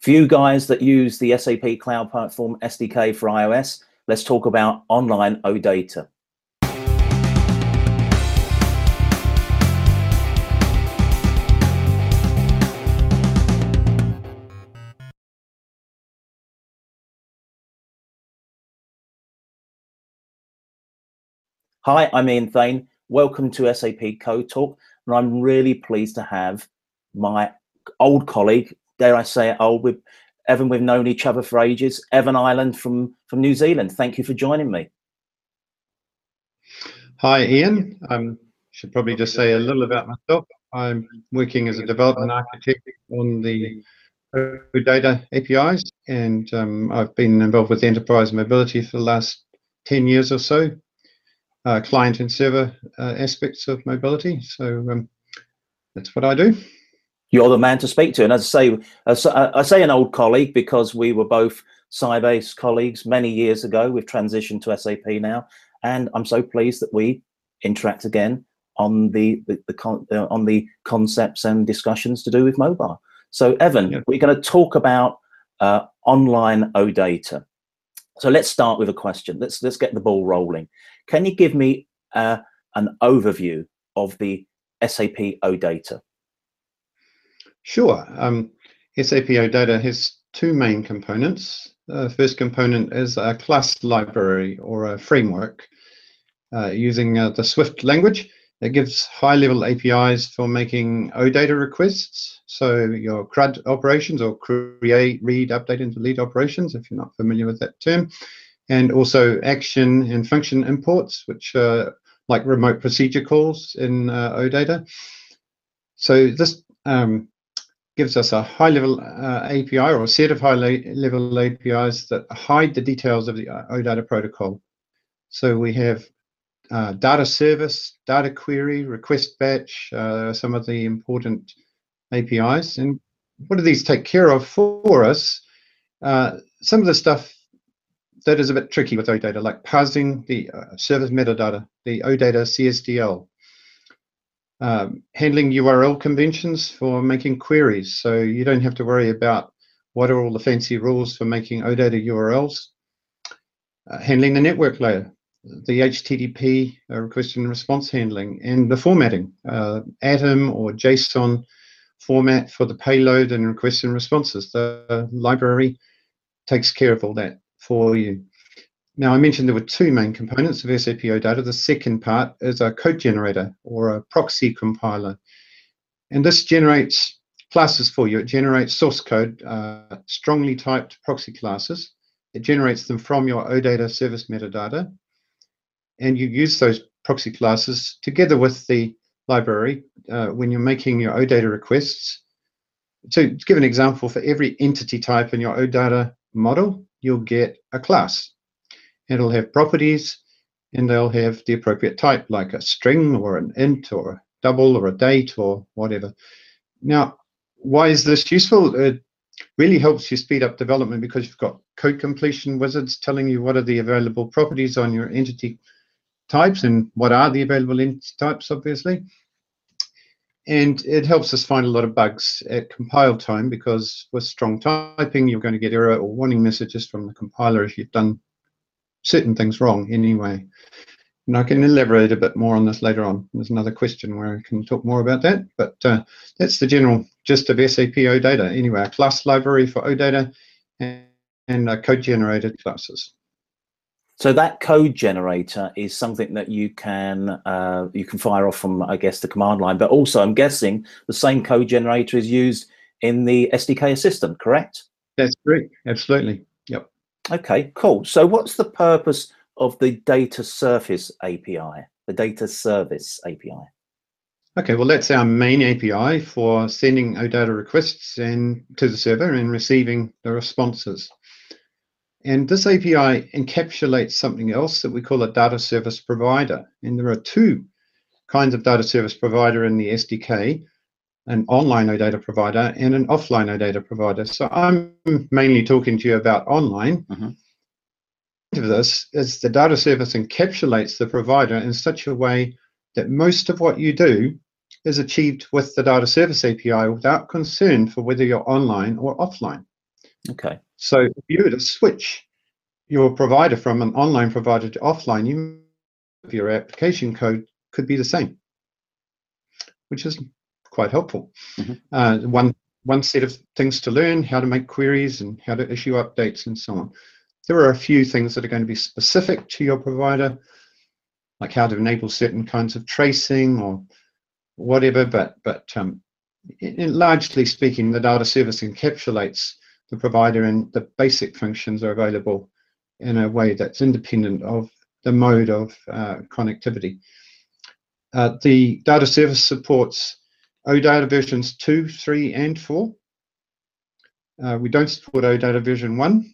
For you guys that use the SAP Cloud Platform SDK for iOS, let's talk about online OData. Hi, I'm Ian Thain. Welcome to SAP Code Talk, and I'm really pleased to have my old colleague, dare I say it, old with Evan. We've known each other for ages. Evan Ireland from from New Zealand. Thank you for joining me. Hi, Ian. I um, should probably just say a little about myself. I'm working as a development architect on the data APIs, and um, I've been involved with enterprise mobility for the last 10 years or so, uh, client and server uh, aspects of mobility. So um, that's what I do. You're the man to speak to. And as I say, I say an old colleague because we were both Sybase colleagues many years ago. We've transitioned to SAP now. And I'm so pleased that we interact again on the, the, the con, uh, on the concepts and discussions to do with mobile. So Evan, yeah. we're going to talk about uh, online OData. So let's start with a question. Let's let's get the ball rolling. Can you give me uh, an overview of the SAP OData? Sure. Um, SAP OData has two main components. The first component is a class library or a framework uh, using uh, the Swift language. It gives high-level APIs for making OData requests. So your CRUD operations or create, read, update, and delete operations, if you're not familiar with that term and also action and function imports, which are like remote procedure calls in uh, OData. So this um, gives us a high-level uh, API or a set of high-level APIs that hide the details of the uh, OData protocol. So we have uh, data service, data query, request batch, uh, some of the important APIs. And what do these take care of for us? Uh, some of the stuff that is a bit tricky with OData, like parsing the uh, service metadata, the OData CSDL, um, handling URL conventions for making queries. So you don't have to worry about what are all the fancy rules for making OData URLs. Uh, handling the network layer, the HTTP uh, request and response handling, and the formatting, uh, Atom or JSON format for the payload and requests and responses. The library takes care of all that for you. Now, I mentioned there were two main components of SAP OData. The second part is a code generator or a proxy compiler. And this generates classes for you. It generates source code, uh, strongly typed proxy classes. It generates them from your OData service metadata. And you use those proxy classes together with the library uh, when you're making your OData requests. So to give an example, for every entity type in your OData model, you'll get a class. It'll have properties and they'll have the appropriate type, like a string or an int or a double or a date or whatever. Now, why is this useful? It really helps you speed up development because you've got code completion wizards telling you what are the available properties on your entity types and what are the available entity types, obviously and it helps us find a lot of bugs at compile time because with strong typing, you're going to get error or warning messages from the compiler if you've done certain things wrong anyway. And I can elaborate a bit more on this later on. There's another question where I can talk more about that, but uh, that's the general gist of SAP OData. Anyway, a class library for OData and, and uh, code generated classes. So that code generator is something that you can uh, you can fire off from, I guess, the command line. But also, I'm guessing the same code generator is used in the SDK assistant, correct? That's correct. Absolutely. Okay, cool. So what's the purpose of the data surface API, the data service API? Okay, well, that's our main API for sending OData requests and to the server and receiving the responses. And this API encapsulates something else that we call a data service provider. And there are two kinds of data service provider in the SDK, an online OData provider and an offline OData provider. So I'm mainly talking to you about online. Mm-hmm. Of this is the data service encapsulates the provider in such a way that most of what you do is achieved with the data service API without concern for whether you're online or offline. Okay. So if you were to switch your provider from an online provider to offline, you your application code could be the same, which is quite helpful. Mhm. Uh, one one set of things to learn, how to make queries and how to issue updates and so on. There are a few things that are going to be specific to your provider, like how to enable certain kinds of tracing or whatever, but but um, in, in largely speaking, the data service encapsulates the provider and the basic functions are available in a way that's independent of the mode of uh, connectivity. Uh, the data service supports OData versions 2, 3, and 4. Uh, we don't support OData version one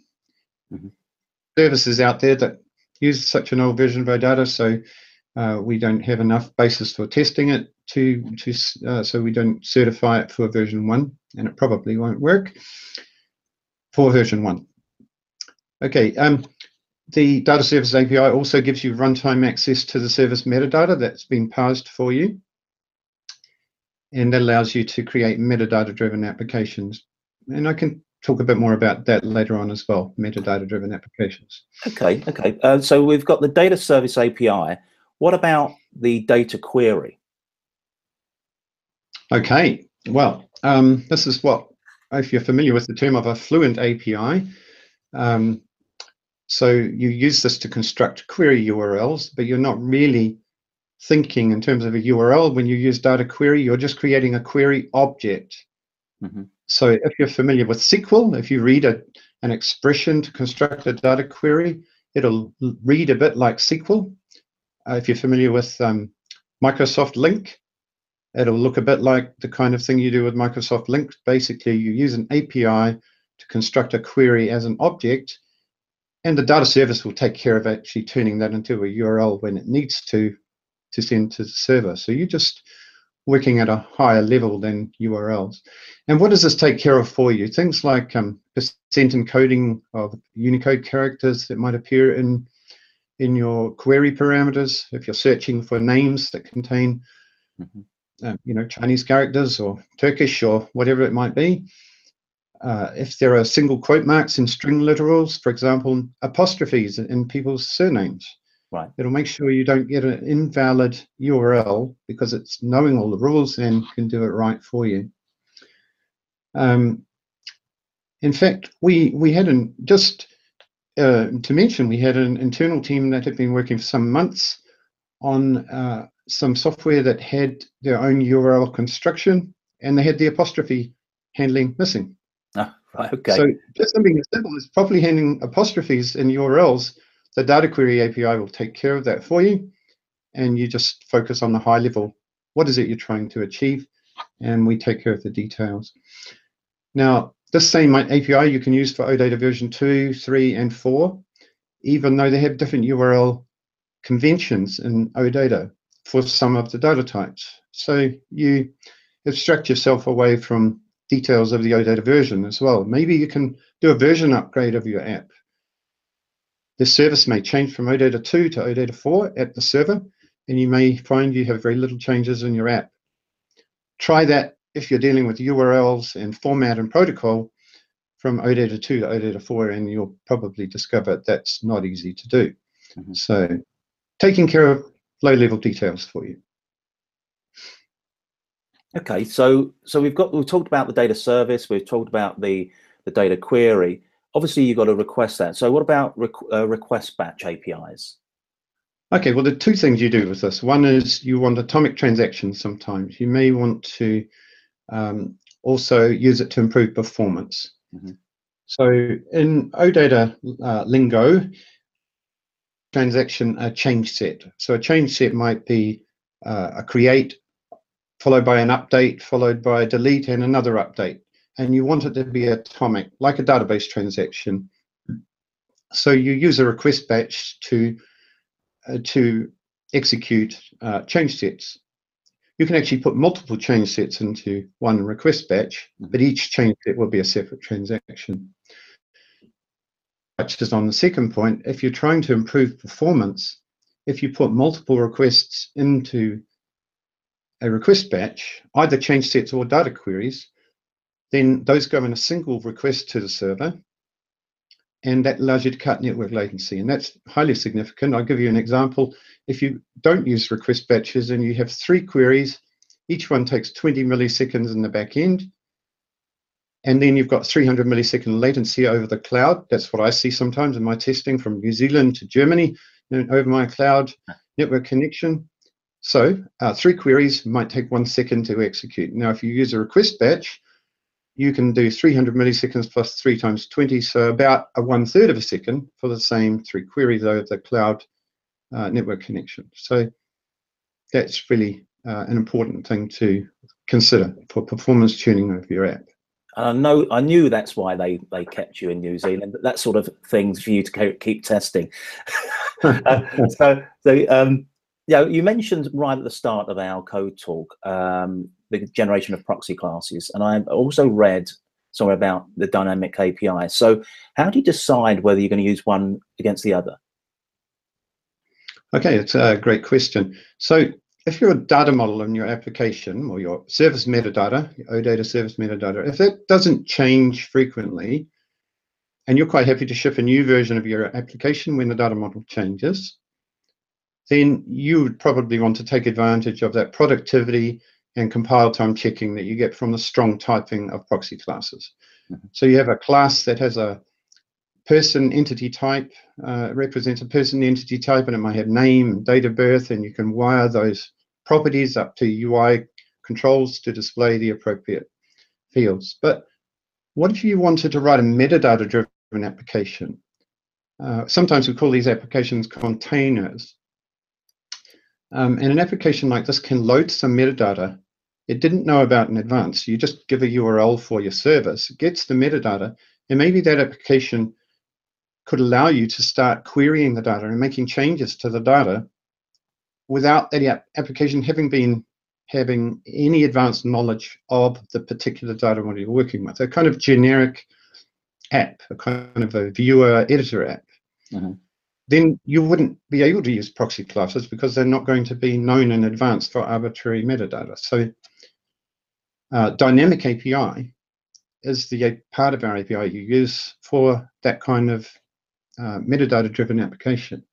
Mhm. Services out there that use such an old version of OData, so uh, we don't have enough basis for testing it to, to uh, so we don't certify it for version 1, and it probably won't work for version 1. Okay, um, the Data Service API also gives you runtime access to the service metadata that's been parsed for you. And that allows you to create metadata-driven applications. And I can talk a bit more about that later on as well, metadata-driven applications. Okay. Okay. Uh, so we've got the data service API. What about the data query? Okay, well, um, this is what, if you're familiar with the term of a fluent API, um, so you use this to construct query URLs, but you're not really thinking in terms of a URL. When you use data query, you're just creating a query object. Mhm. So if you're familiar with SQL, if you read a, an expression to construct a data query, it'll read a bit like SQL. Uh, if you're familiar with um, Microsoft LINQ, it'll look a bit like the kind of thing you do with Microsoft LINQ. Basically, you use an API to construct a query as an object, and the data service will take care of actually turning that into a URL when it needs to to send to the server. So you're just working at a higher level than URLs. And what does this take care of for you? Things like um, percent encoding of Unicode characters that might appear in in your query parameters if you're searching for names that contain Mhm. um, you know Chinese characters or Turkish or whatever it might be. Uh, if there are single quote marks in string literals, for example, apostrophes in people's surnames, Right. it'll make sure you don't get an invalid URL because it's knowing all the rules and can do it right for you. Um, in fact, we we had an just uh, to mention we had an internal team that had been working for some months on uh, some software that had their own URL construction and they had the apostrophe handling missing. Ah, right. Okay. So just something as simple as properly handling apostrophes in URLs, the data query API will take care of that for you. And you just focus on the high level. What is it you're trying to achieve? And we take care of the details. Now, this same API you can use for OData version 2, 3, and 4, even though they have different URL conventions in OData for some of the data types. So you abstract yourself away from details of the OData version as well. Maybe you can do a version upgrade of your app. The service may change from OData 2 to OData 4 at the server, and you may find you have very little changes in your app. Try that if you're dealing with URLs and format and protocol from OData 2 to OData 4, and you'll probably discover that's not easy to do. Mhm. So, taking care of low level details for you. Okay, so so we've got we've talked about the data service, we've talked about the the data query. Obviously, you've got to request that. So what about requ- uh, request batch APIs? Okay, well, the two things you do with this. One is you want atomic transactions sometimes. You may want to um, also use it to improve performance. Mhm. So in OData uh, lingo, transaction a change set. So a change set might be uh, a create followed by an update, followed by a delete and another update. And you want it to be atomic, like a database transaction. So you use a request batch to uh, to execute uh, change sets. You can actually put multiple change sets into one request batch, but each change set will be a separate transaction. Which is on the second point, if you're trying to improve performance, if you put multiple requests into a request batch, either change sets or data queries, then those go in a single request to the server, and that allows you to cut network latency, and that's highly significant. I'll give you an example. If you don't use request batches and you have three queries, each one takes 20 milliseconds in the back end, and then you've got 300 millisecond latency over the cloud. That's what I see sometimes in my testing from New Zealand to Germany over my cloud network connection. So uh, three queries might take one second to execute. Now, if you use a request batch, you can do 300 milliseconds plus 3 times 20, so about a one third of a second for the same three queries over the cloud uh, network connection. So that's really uh, an important thing to consider for performance tuning of your app. I know I knew that's why they they kept you in New Zealand. That sort of things for you to keep testing. uh, so, so um, yeah, you mentioned right at the start of our code talk um, the generation of proxy classes, and I've also read somewhere about the dynamic API. So, how do you decide whether you're going to use one against the other? Okay, it's a great question. So, if you're a data model in your application or your service metadata, your OData service metadata, if that doesn't change frequently, and you're quite happy to ship a new version of your application when the data model changes, then you would probably want to take advantage of that productivity and compile time checking that you get from the strong typing of proxy classes. Mm-hmm. So you have a class that has a person entity type, uh, represents a person entity type, and it might have name, date of birth, and you can wire those properties up to UI controls to display the appropriate fields. But what if you wanted to write a metadata driven application? Uh, sometimes we call these applications containers. Um, and an application like this can load some metadata it didn't know about in advance. You just give a URL for your service, it gets the metadata, and maybe that application could allow you to start querying the data and making changes to the data without that application having been having any advanced knowledge of the particular data model you're working with. A kind of generic app, a kind of a viewer editor app. Mm-hmm. Then you wouldn't be able to use proxy classes because they're not going to be known in advance for arbitrary metadata. So uh, dynamic API is the part of our API you use for that kind of uh, metadata-driven application.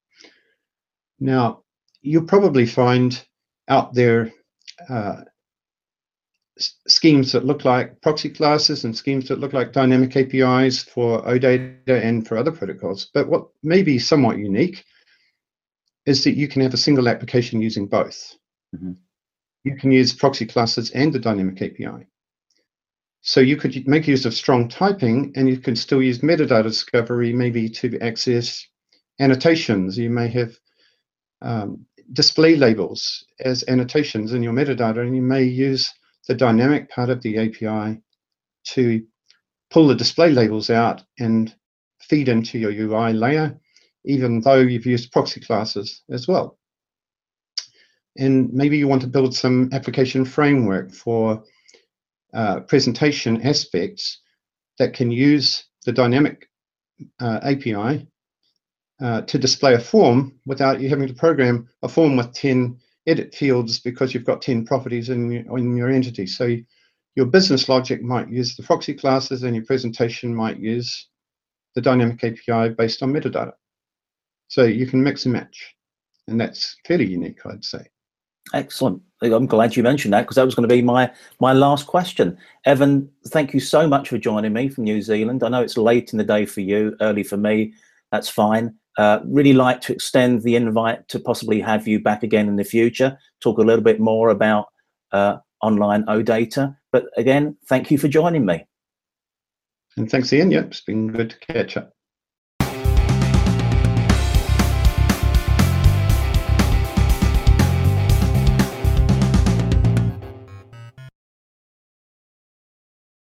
Now, you'll probably find out there uh, schemes that look like proxy classes and schemes that look like dynamic APIs for OData and for other protocols. But what may be somewhat unique is that you can have a single application using both. Mm-hmm. You can use proxy classes and the dynamic API. So you could make use of strong typing and you can still use metadata discovery maybe to access annotations. You may have um, display labels as annotations in your metadata and you may use the dynamic part of the API to pull the display labels out and feed into your UI layer, even though you've used proxy classes as well. And maybe you want to build some application framework for uh, presentation aspects that can use the dynamic uh, API uh, to display a form without you having to program a form with 10 edit fields because you've got 10 properties in in your entity. So your business logic might use the proxy classes and your presentation might use the dynamic API based on metadata. So you can mix and match. And that's fairly unique, I'd say. Excellent. I'm glad you mentioned that because that was going to be my my last question. Evan, thank you so much for joining me from New Zealand. I know it's late in the day for you, early for me. That's fine. Uh, really like to extend the invite to possibly have you back again in the future. Talk a little bit more about uh, online OData. But again, thank you for joining me. And thanks, Ian. Yep, it's been good to catch up.